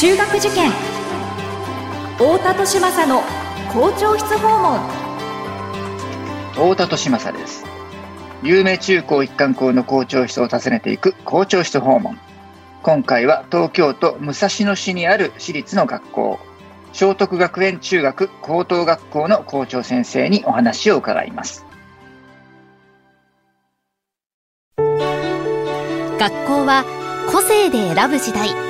中学受験。太田利政の校長室訪問。太田利政です。有名中高一貫校の校長室を訪ねていく校長室訪問。今回は東京都武蔵野市にある私立の学校。聖徳学園中学高等学校の校長先生にお話を伺います。学校は個性で選ぶ時代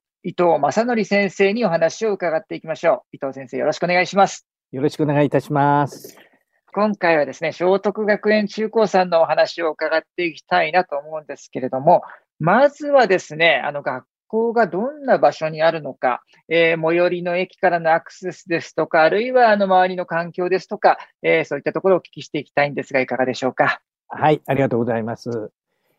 伊藤正則先生にお話を伺っていきましょう。伊藤先生、よろしくお願いします。よろしくお願いいたします。今回はですね、聖徳学園中高さんのお話を伺っていきたいなと思うんですけれども、まずはですね、あの学校がどんな場所にあるのか、えー、最寄りの駅からのアクセスですとか、あるいはあの周りの環境ですとか、えー、そういったところをお聞きしていきたいんですが、いかがでしょうか？はい、ありがとうございます。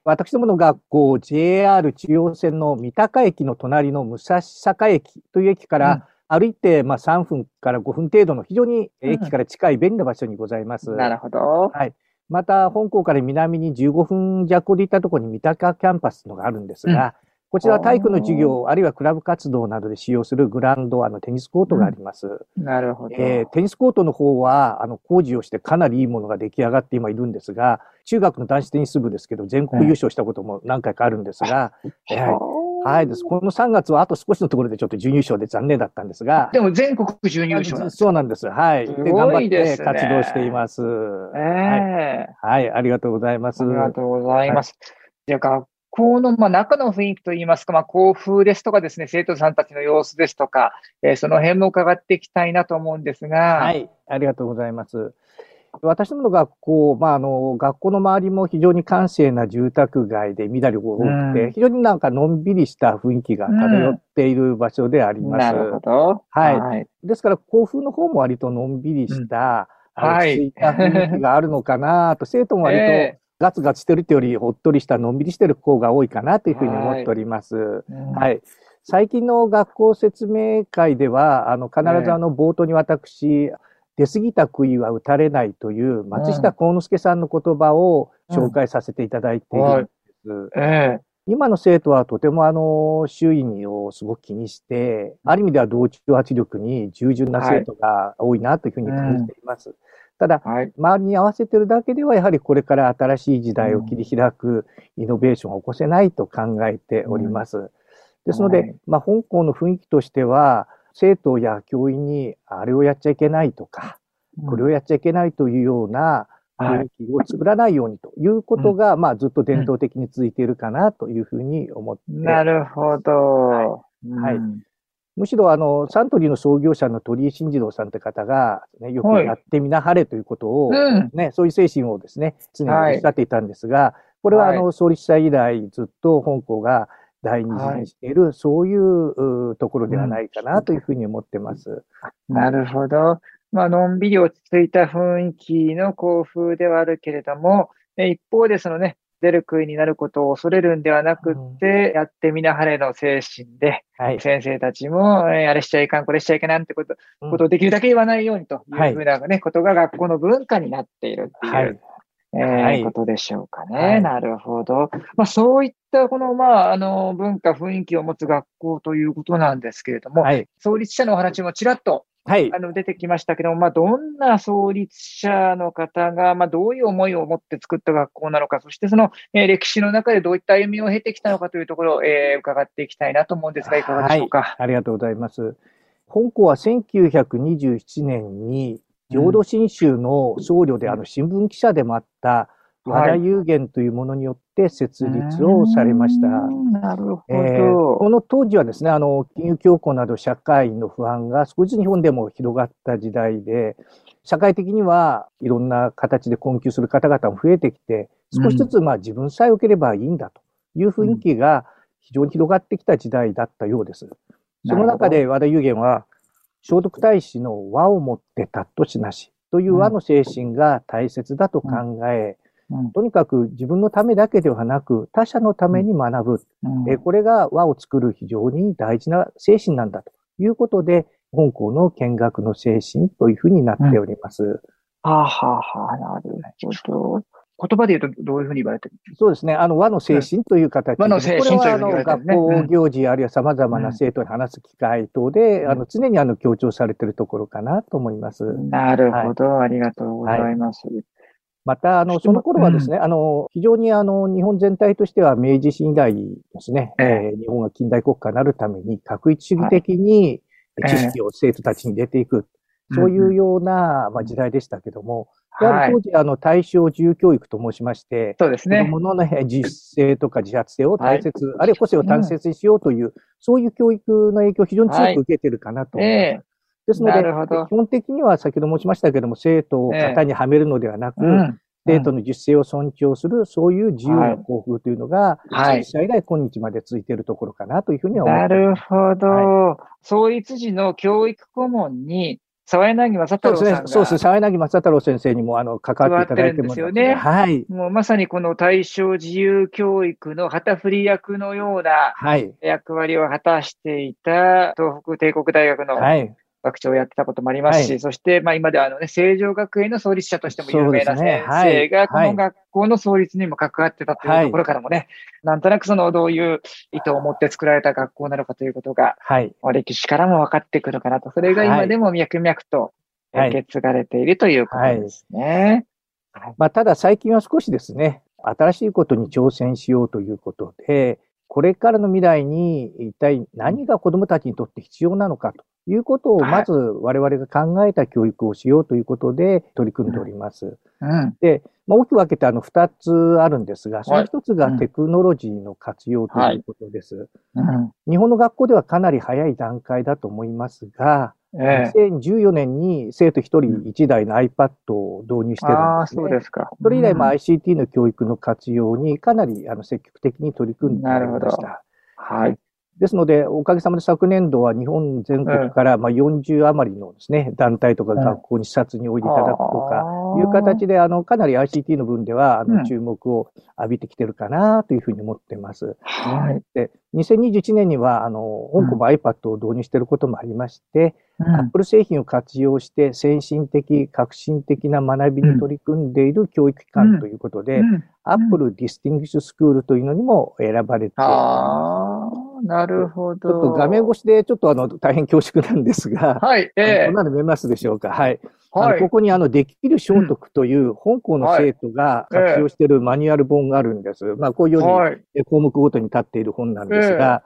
私どもの学校、JR 中央線の三鷹駅の隣の武蔵坂駅という駅から、歩いてまあ3分から5分程度の非常に駅から近い便利な場所にございます。なるほど。はい。また、本校から南に15分弱で行ったところに三鷹キャンパスのがあるんですが、こちらは体育の授業、あるいはクラブ活動などで使用するグラウンド、あの、テニスコートがあります。うん、なるほど。えー、テニスコートの方は、あの、工事をしてかなりいいものが出来上がって今いるんですが、中学の男子テニス部ですけど、全国優勝したことも何回かあるんですが、うん、えー、はいです。この3月はあと少しのところでちょっと準優勝で残念だったんですが。でも全国準優勝そうなんです。はい。で、頑張って活動しています。ええーはい、はい。ありがとうございます。ありがとうございます。はい、じゃあ、校の、まあ、中の雰囲気といいますか、まあ、校風ですとかですね、生徒さんたちの様子ですとか、えー、その辺も伺っていきたいなと思うんですが。はい、ありがとうございます。私どもの学校、まあ、あの、学校の周りも非常に閑静な住宅街で緑が多くて、うん、非常になんかのんびりした雰囲気が漂っている場所であります。うん、なるほど。はい。はい、ですから、校風の方も割とのんびりした、うん、はい。た雰囲気があるのかなと、生徒も割と、えーガツガツしてるってより、ほっとりした、のんびりしてる子が多いかなというふうに思っております。はい。はい、最近の学校説明会では、あの、必ずあの、冒頭に私、出過ぎた杭は打たれないという松下幸之助さんの言葉を紹介させていただいているんです。え今の生徒はとてもあの、周囲をすごく気にして、ある意味では同調圧力に従順な生徒が多いなというふうに感じています。はい。ただ、はい、周りに合わせてるだけでは、やはりこれから新しい時代を切り開くイノベーションを起こせないと考えております。うん、ですので、はい、まあ、本校の雰囲気としては、生徒や教員にあれをやっちゃいけないとか、これをやっちゃいけないというような雰囲気を作らないようにということが、はい、まあ、ずっと伝統的に続いているかなというふうに思って。なるほど。はい。はいむしろあの、サントリーの創業者の鳥居慎次郎さんって方が、ね、よくやってみなはれということを、ね、そういう精神をですね、常におっしゃっていたんですが、これはあの、創立者以来ずっと本校が第二次にしている、はい、そういうところではないかなというふうに思ってます。なるほど。まあ、のんびり落ち着いた雰囲気の校風ではあるけれども、一方でそのね、出る杭になることを恐れるんではなくって、やってみなはれの精神で、はい、先生たちも、えあれしちゃいかん、これしちゃいけないってこと、うん、ことをできるだけ言わないようにというふうなね、はい、ことが学校の文化になっているっていう、はい、えー、はい、ことでしょうかね。なるほど。まあそういったこの、まあ、あの、文化、雰囲気を持つ学校ということなんですけれども、創立者のお話もちらっとはい。あの、出てきましたけども、まあ、どんな創立者の方が、まあ、どういう思いを持って作った学校なのか、そしてその、えー、歴史の中でどういった歩みを経てきたのかというところを、えー、伺っていきたいなと思うんですが、いかがでしょうか？はい、ありがとうございます。本校は1927年に、浄土真宗の僧侶である新聞記者でもあった、和田有限というものによって設立をされました。なるほど、えー、この当時はですね、あの、金融恐慌など社会の不安が少しずつ日本でも広がった時代で、社会的にはいろんな形で困窮する方々も増えてきて、少しずつまあ自分さえ受ければいいんだという雰囲気が非常に広がってきた時代だったようです。その中で和田有言は、聖徳太子の和をもってたっとしなしという和の精神が大切だと考え、うん、とにかく自分のためだけではなく他者のために学ぶ、うん、これが和を作る非常に大事な精神なんだということで、本校の見学の精神というふうになっております。うん、はあ、はあはあ、なるほど。言葉で言うとどういうふうに言われてるそうですね。あの、和の精神という形で。和の精神というふうに言われてる、ね、学校行事、あるいは様々な生徒に話す機会等で、うん、あの、常にあの、強調されているところかなと思います。なるほど。はい、ありがとうございます。はいまた、あの、その頃はですね、うん、あの、非常にあの、日本全体としては明治維新以来ですね、ええ。ー、日本が近代国家になるために、確一主義的に知識を生徒たちに入れていく、えー、そういうような、まあ、時代でしたけども、はい、当時、あの、対象自由教育と申しまして、そうですね。子供の、ね、自主性とか自発性を大切、はい、あるいは個性を大切にしようという、うん、そういう教育の影響を非常に強く受けているかなと思います。はいえ。ーですので、基本的には先ほど申しましたけども、生徒を型にはめるのではなく、えーうん、生徒の自主性を尊重する、そういう自由な校風というのが、はい。以来今日まで続いているところかなというふうには思います。なるほど。はい、創立時の教育顧問に、沢柳正太郎さんが。そうですね。沢柳正太郎先生にも、あの、関わっていただいてますよね。はい。もうまさにこの対象自由教育の旗振り役のような役割を果たしていた、東北帝国大学の、はい。学長をやってたこともありますし、はい、そして、まあ今ではあのね、成城学園の創立者としても有名な先生が、この学校の創立にも関わってたというところからもね、はい、なんとなくそのどういう意図を持って作られた学校なのかということが、はい、歴史からも分かってくるかなと。それが今でも脈々と受け継がれているということですね。まあただ最近は少しですね、新しいことに挑戦しようということで、これからの未来に一体何が子供たちにとって必要なのかということを、まず我々が考えた教育をしようということで取り組んでおります。うん、で、まあ、大きく分けてあの二つあるんですが、その一つがテクノロジーの活用ということです。日本の学校ではかなり早い段階だと思いますが、ええ、2014年に生徒一人一台の iPad を導入してるんです、ね、ああ、そうですか。それ以来、まあ、ICT の教育の活用にかなりあの積極的に取り組んでいました。なるほど。はい。ですので、おかげさまで昨年度は日本全国からまあ40余りのですね、団体とか学校に視察においでいただくとかいう形で、あの、かなり ICT の分では、あの、注目を浴びてきてるかなというふうに思ってます。はい。で、2021年には、あの、香港も iPad を導入していることもありまして、Apple 製品を活用して先進的、革新的な学びに取り組んでいる教育機関ということで、Apple Distinguished School というのにも選ばれています。なるほど。ちょっと画面越しでちょっとあの、大変恐縮なんですが、はい、ええ。ー。こんなの見えますでしょうか？はい。はい、ここにあの、できる聖徳という、本校の生徒が活用しているマニュアル本があるんです。まあ、こういうように、項目ごとに立っている本なんですが、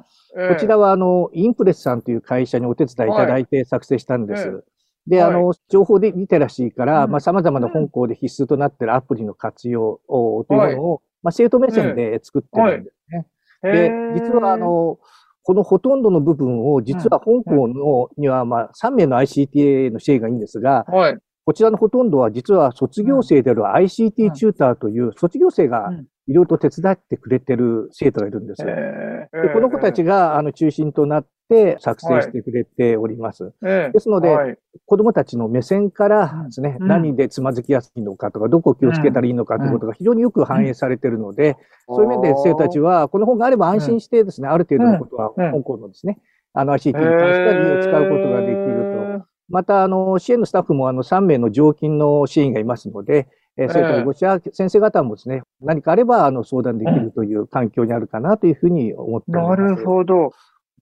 こちらはあの、インプレスさんという会社にお手伝いいただいて作成したんです。で、あの、情報でリテラシーから、まあ、様々な本校で必須となっているアプリの活用というのを、まあ、生徒目線で作ってるんですね。で、実はあの、このほとんどの部分を、実は香港の、には、まあ、3名の ICTA の支援がいいんですが、はい、こちらのほとんどは実は卒業生である ICT チューターという卒業生がいろいろと手伝ってくれてる生徒がいるんです。でこの子たちがあの中心となって作成してくれております。ですので、はい、子供たちの目線からですね、うん、何でつまずきやすいのかとか、どこを気をつけたらいいのかということが非常によく反映されているので、うん、そういう面で生徒たちは、この本があれば安心してですね、ある程度のことは、香港のですね、あの ICT に関しては使うことができると。また、あの、支援のスタッフもあの3名の常勤の支援がいますので、えー、それからご視聴先生方もですね、何かあれば、あの、相談できるという環境にあるかなというふうに思っております。なるほど。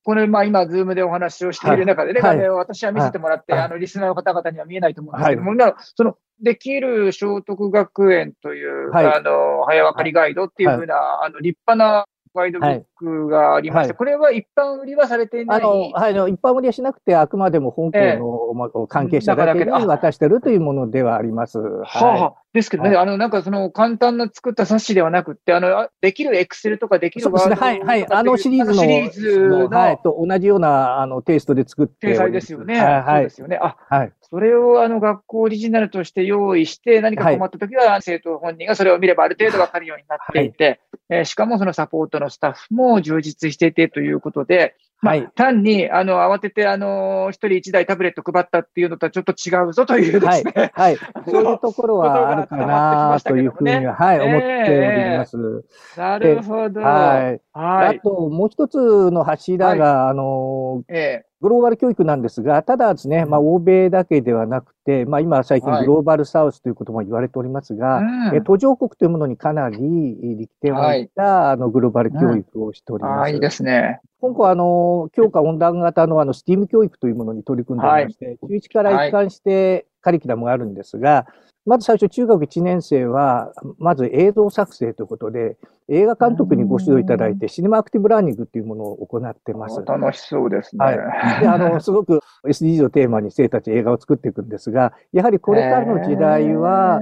これ、まあ今、ズームでお話をしている中でね、はい、私は見せてもらって、はい、あの、リスナーの方々には見えないと思うんですけども、はい、その、できる聖徳学園という、あの、早分かりガイドっていうふうな、あの、立派なガイドブックがありまして、はい、これは一般売りはされていない。あの、はい、一般売りはしなくて、あくまでも本校の、えー、関係者だけに渡してるというものではあります。はあ、ですけどね、はい、あの、なんかその簡単な作った冊子ではなくて、あの、できるエクセルとかできるワードそうですね、はい、はい。あのシリーズの、シリーズの、はい、と同じような、あの、テイストで作って。掲載ですよね。はい、はい。そうですよね。あ、はい。それをあの学校オリジナルとして用意して、何か困った時は生徒本人がそれを見ればある程度わかるようになっていて、はい、えー、しかもそのサポートのスタッフも充実していてということで、はい、単に、あの、慌てて、あの、一人一台タブレット配ったっていうのとはちょっと違うぞというですね。はい。はい、そういうところはあるかなというふうには、はい、思っております。なるほど。はい。はい。あと、もう一つの柱が、あの、ええグローバル教育なんですが、ただですね、まあ、欧米だけではなくて、まあ、今最近グローバルサウスということも言われておりますが、はい、途上国というものにかなり力点を置いた、はい、あのグローバル教育をしております。うん、いいですね。今後あの、強化温暖型のあの、スティーム教育というものに取り組んでおりまして、はい、中1から一貫してカリキュラムがあるんですが、まず最初、中学1年生は、まず映像作成ということで、映画監督にご指導いただいて、シネマアクティブラーニングっていうものを行ってます。楽しそうですね。はい。で、あの、すごく SDGs をテーマに生たち映画を作っていくんですが、やはりこれからの時代は、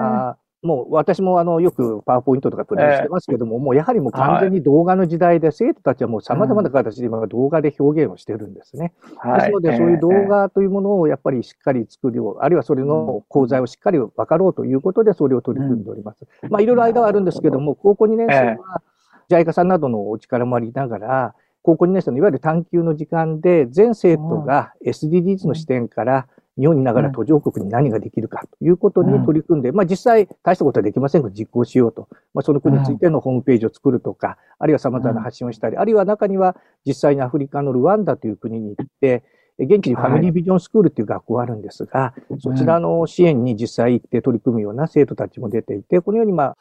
あもう私もあのよくパワーポイントとかプレイしてますけども、えー、もうやはりもう完全に動画の時代で、はい、生徒たちはもう様々な形で今動画で表現をしてるんですね。はい、ですので、そういう動画というものをやっぱりしっかり作るよう、あるいはそれの講座をしっかり分かろうということで、それを取り組んでおります。うん、まあ、いろいろ間はあるんですけども、高校2年生は、ジャイカさんなどのお力もありながら、高校2年生のいわゆる探究の時間で、全生徒が SDGs の視点から、日本にいながら途上国に何ができるかということに取り組んで、うん、まあ実際大したことはできませんが実行しようと。まあその国についてのホームページを作るとか、あるいは様々な発信をしたり、あるいは中には実際にアフリカのルワンダという国に行って、現地にファミリービジョンスクールっていう学校があるんですが、はい、そちらの支援に実際行って取り組むような生徒たちも出ていて、このようにまあ、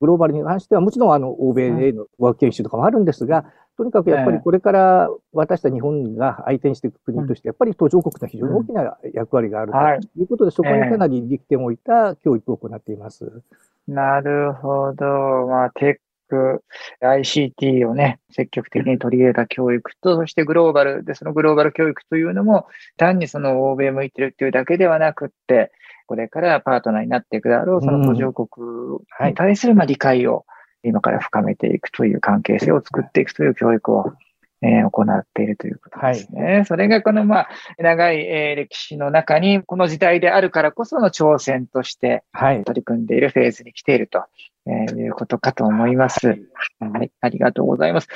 グローバルに関しては、もちろんあの、欧米へのワーク研修とかもあるんですが、とにかくやっぱりこれから私たち日本が相手にしていく国として、やっぱり途上国の非常に大きな役割があるとい。うことで、そこにかなり力点を置いた教育を行っています。なるほど。まあ、テック、ICT をね、積極的に取り入れた教育と、そしてグローバルで、そのグローバル教育というのも、単にその欧米向いてるっていうだけではなくって、これからパートナーになっていくであろう、その途上国に対するまあ理解を、今から深めていくという関係性を作っていくという教育を、えー、行っているということですね。はい、それがこの、まあ、長い、えー、歴史の中に、この時代であるからこその挑戦として、取り組んでいるフェーズに来ていると、えー、いうことかと思います。はい、はい、ありがとうございます。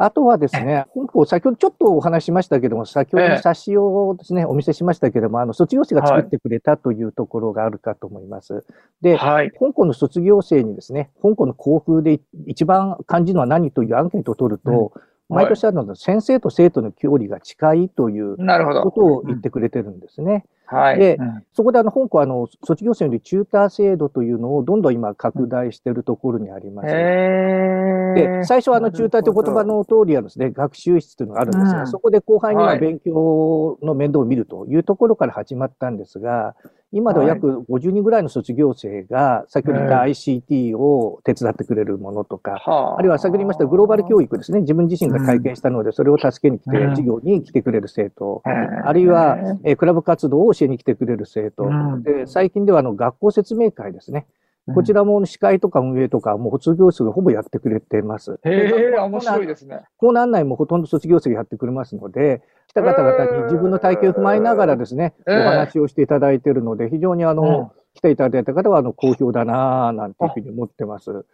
あとはですね、本校、先ほどちょっとお話しましたけども、先ほどの冊子をですね、お見せしましたけども、あの、卒業生が作ってくれたというところがあるかと思います。で、はい、香港の卒業生にですね、香港の校風で一番感じるのは何というアンケートを取ると、うん。毎年あるのは先生と生徒の距離が近いということを言ってくれてるんですね。はい。で、うん、そこであの、香港はあの、卒業生よりチューター制度というのをどんどん今拡大しているところにあります。で、最初はあの、チューターという言葉の通りはですね、学習室というのがあるんですが、うん、そこで後輩には勉強の面倒を見るというところから始まったんですが、今では約50人ぐらいの卒業生が、先ほど言った ICT を手伝ってくれるものとか、あ。るいは先ほど言いましたグローバル教育ですね。自分自身が体験したので、それを助けに来て、授業に来てくれる生徒、あるいは、えクラブ活動を教えに来てくれる生徒、で最近ではあの学校説明会ですね。こちらも司会とか運営とか、もう卒業生がほぼやってくれてます。へえ、面白いですね。コーナー案内もほとんど卒業生がやってくれますので、来た方々に自分の体験を踏まえながらですね、お話をしていただいているので、非常にあの、来ていただいた方は、あの、好評だなぁ、なんていうふうに思ってます。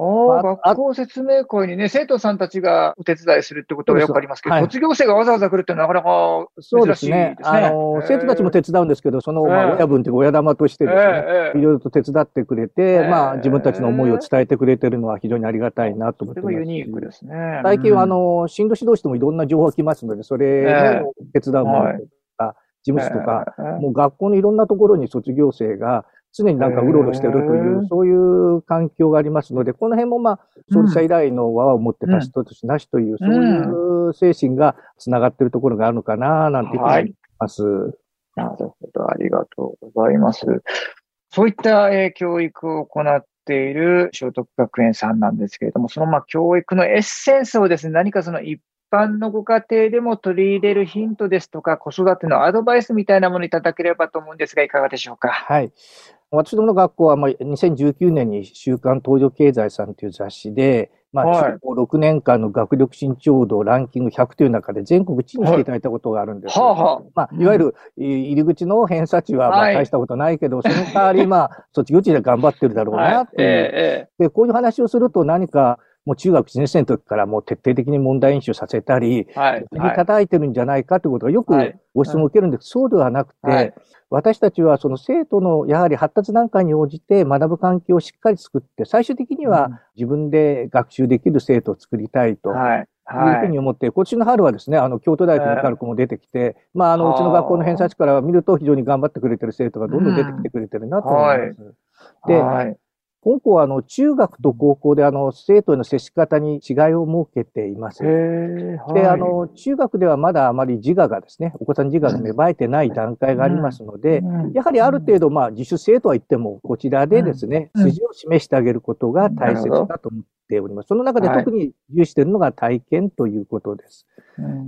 ああ、学校説明会にね、生徒さんたちがお手伝いするってことはよくありますけど、はい、卒業生がわざわざ来るってなかなか珍しいですね。そうですね。あの、生徒たちも手伝うんですけど、その、まあ、親分というか親玉としてですね、いろいろと手伝ってくれて、まあ、自分たちの思いを伝えてくれてるのは非常にありがたいなと思ってます。ユニークですね。最近は、あの、進路指導士ともいろんな情報が来ますので、それの手伝うものとか、事務室とか、もう学校のいろんなところに卒業生が、常になんかうろうろしてるという、そういう環境がありますので、この辺もまあ、創立者以来の輪を持ってた人としなしという、そういう精神がつながっているところがあるのかな、なんていうふうに思います。なるほど、ありがとうございます。そういった、えー、教育を行っている聖徳学園さんなんですけれども、そのまあ教育のエッセンスをですね、何かその一般のご家庭でも取り入れるヒントですとか、子育てのアドバイスみたいなものいただければと思うんですが、いかがでしょうか？はい。私どもの学校は、まあ、2019年に週刊東洋経済さんという雑誌で、まあ、中高6年間の学力身長度ランキング100という中で全国一位にしていただいたことがあるんです。はい。はあ、まあ、いわゆる入り口の偏差値はまあ大したことないけど、はい、その代わり、まあ、卒業値で頑張ってるだろうなっていう、ええ。で、こういう話をすると何かもう中学1年生の時からもう徹底的に問題演習させたり、はい。に叩いてるんじゃないかということがよくご質問を受けるんです、はい、そうではなくて、はい、私たちはその生徒のやはり発達段階に応じて学ぶ環境をしっかり作って、最終的には自分で学習できる生徒を作りたいと。はいい。うふうに思って、今年の春はですね、あの、京都大学のカルコも出てきて、まあ、あの、うちの学校の偏差値から見ると非常に頑張ってくれてる生徒がどんどん出てきてくれてるなと思います。で、今校はあの中学と高校であの生徒への接し方に違いを設けています。はい、で、あの中学ではまだあまり自我がですね、お子さん自我が芽生えてない段階がありますので、やはりある程度まあ自主性とは言ってもこちらでですね、筋を示してあげることが大切だと思っております。その中で特に重視しているのが体験ということです。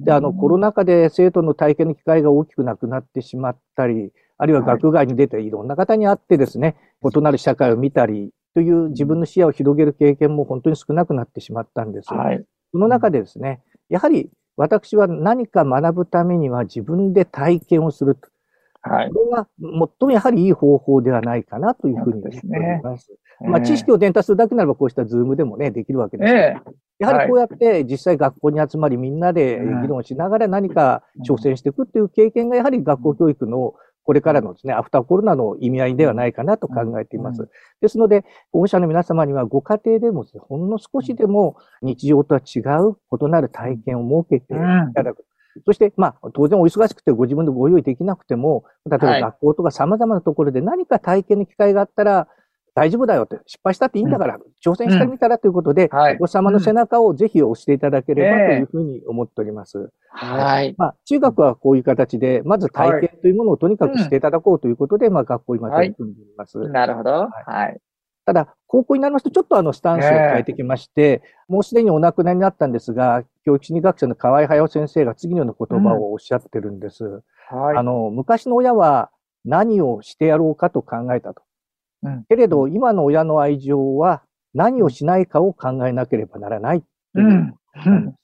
で、あのコロナ禍で生徒の体験の機会が大きくなくなってしまったり、あるいは学外に出ていろんな方に会ってですね、異なる社会を見たり、という自分の視野を広げる経験も本当に少なくなってしまったんです。はい、その中でですね、やはり私は何か学ぶためには自分で体験をすると。はい。これが最もやはりいい方法ではないかなというふうに思っております。すね、まあ、知識を伝達するだけならばこうしたズームでもね、できるわけですえー、やはりこうやって実際学校に集まりみんなで議論しながら何か挑戦していくっていう経験がやはり学校教育のこれからのですね、アフターコロナの意味合いではないかなと考えています。ですので、保護者の皆様にはご家庭でも、ね、ほんの少しでも日常とは違う異なる体験を設けていただく。そして、まあ、当然お忙しくてご自分でご用意できなくても、例えば学校とか様々なところで何か体験の機会があったら、大丈夫だよって、失敗したっていいんだから、挑戦してみたらということで、お子様の背中をぜひ押していただければというふうに思っております。はい。まあ、中学はこういう形で、まず体験というものをとにかくしていただこうということで、まあ、学校今取り組んでいます。なるほど。はい。ただ、高校になりますと、ちょっとあの、スタンスを変えてきまして、もうすでにお亡くなりになったんですが、教育心理学者の河合隼先生が次のような言葉をおっしゃってるんです。はい。あの、昔の親は何をしてやろうかと考えたと。けれど、今の親の愛情は何をしないかを考えなければならない。いう。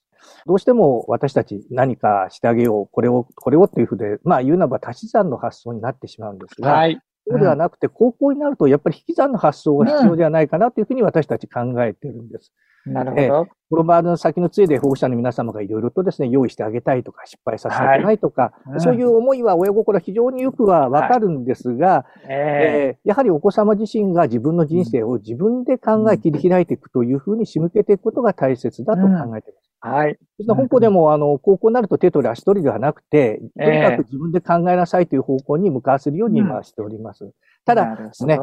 どうしても私たち何かしてあげよう、これを、これをっていうふうで、まあ言うならば足し算の発想になってしまうんですが、はい、そうではなくて、高校になるとやっぱり引き算の発想が必要ではないかなというふうに私たち考えてるんです。なるほど。えー、この場の先の杖で保護者の皆様がいろいろとですね、用意してあげたいとか、失敗させたくないとか、はい、そういう思いは親心非常によくはわかるんですが、はい、えー、やはりお子様自身が自分の人生を自分で考え切り開いていくというふうに仕向けていくことが大切だと考えています。うん、はい。本校でも、あの、高校になると手取り足取りではなくて、とにかく自分で考えなさいという方向に向かわせるように今しております。ただですね、い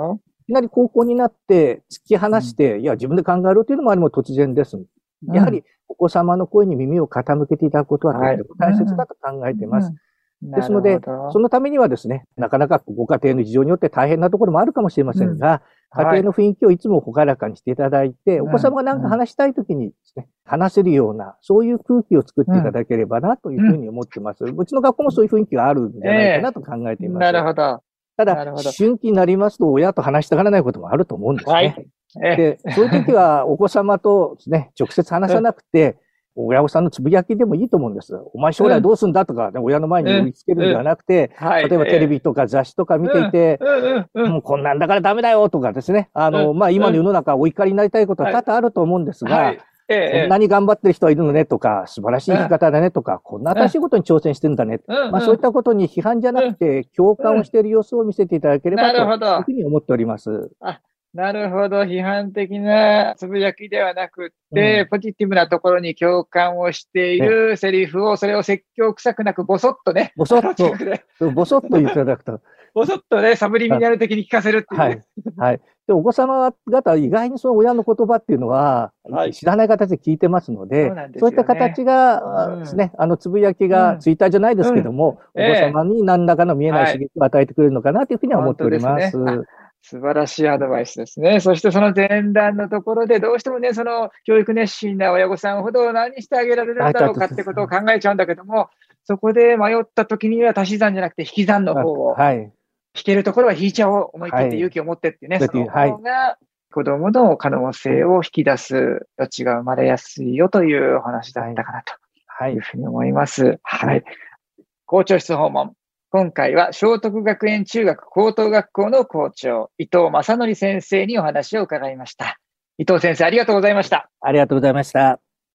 きなり高校になって突き放して、いや、自分で考えろというのもあれも突然です。やはりお子様の声に耳を傾けていただくことはとても大切だと考えています。ですので、そのためにはですね、なかなかご家庭の事情によって大変なところもあるかもしれませんが、うんはい、家庭の雰囲気をいつもほがらかにしていただいて、お子様が何か話したいときにですね、話せるような、そういう空気を作っていただければなというふうに思ってます。うちの学校もそういう雰囲気があるんじゃないかなと考えています。えー、なるほど。ただ、思春期になりますと、親と話したがらないこともあると思うんですね。はい。で、そういう時は、お子様とですね、直接話さなくて、親御さんのつぶやきでもいいと思うんです。お前将来どうすんだとか、ね、親の前に追いつけるんではなくて、例えばテレビとか雑誌とか見ていて、もうこんなんだからダメだよとかですね、あの、まあ、今の世の中お怒りになりたいことは多々あると思うんですが、こんなに頑張ってる人はいるのねとか、素晴らしい生き方だねとか、こんな新しいことに挑戦してるんだね。まあそういったことに批判じゃなくて、共感をしている様子を見せていただければというふうに思っております。なるほど。批判的なつぶやきではなくて、うん、ポジティブなところに共感をしているセリフを、それを説教臭くなくぼそっとね。ぼそっと、ぼそっと言っていただくと。ぼそっとね、サブリミナル的に聞かせるっていう、ね、はい。はい。で、お子様方、意外にその親の言葉っていうのは、はい、知らない形で聞いてますので、そうでね、そういった形がですね、うん、あの、つぶやきがツイッターじゃないですけども、うん、お子様に何らかの見えない刺激を与えてくれるのかなというふうには思っております。素晴らしいアドバイスですね。そしてその前段のところで、どうしてもね、その教育熱心な親御さんほど何してあげられるんだろうかってことを考えちゃうんだけども、そこで迷った時には足し算じゃなくて引き算の方を、はい、引けるところは引いちゃおう、思い切って勇気を持ってってね、はい、その方が子供の可能性を引き出す余地が生まれやすいよというお話だったかなというふうに思います。はい。校長室訪問。今回は聖徳学園中学高等学校の校長、伊藤正則先生にお話を伺いました。伊藤先生、ありがとうございました。ありがとうございました。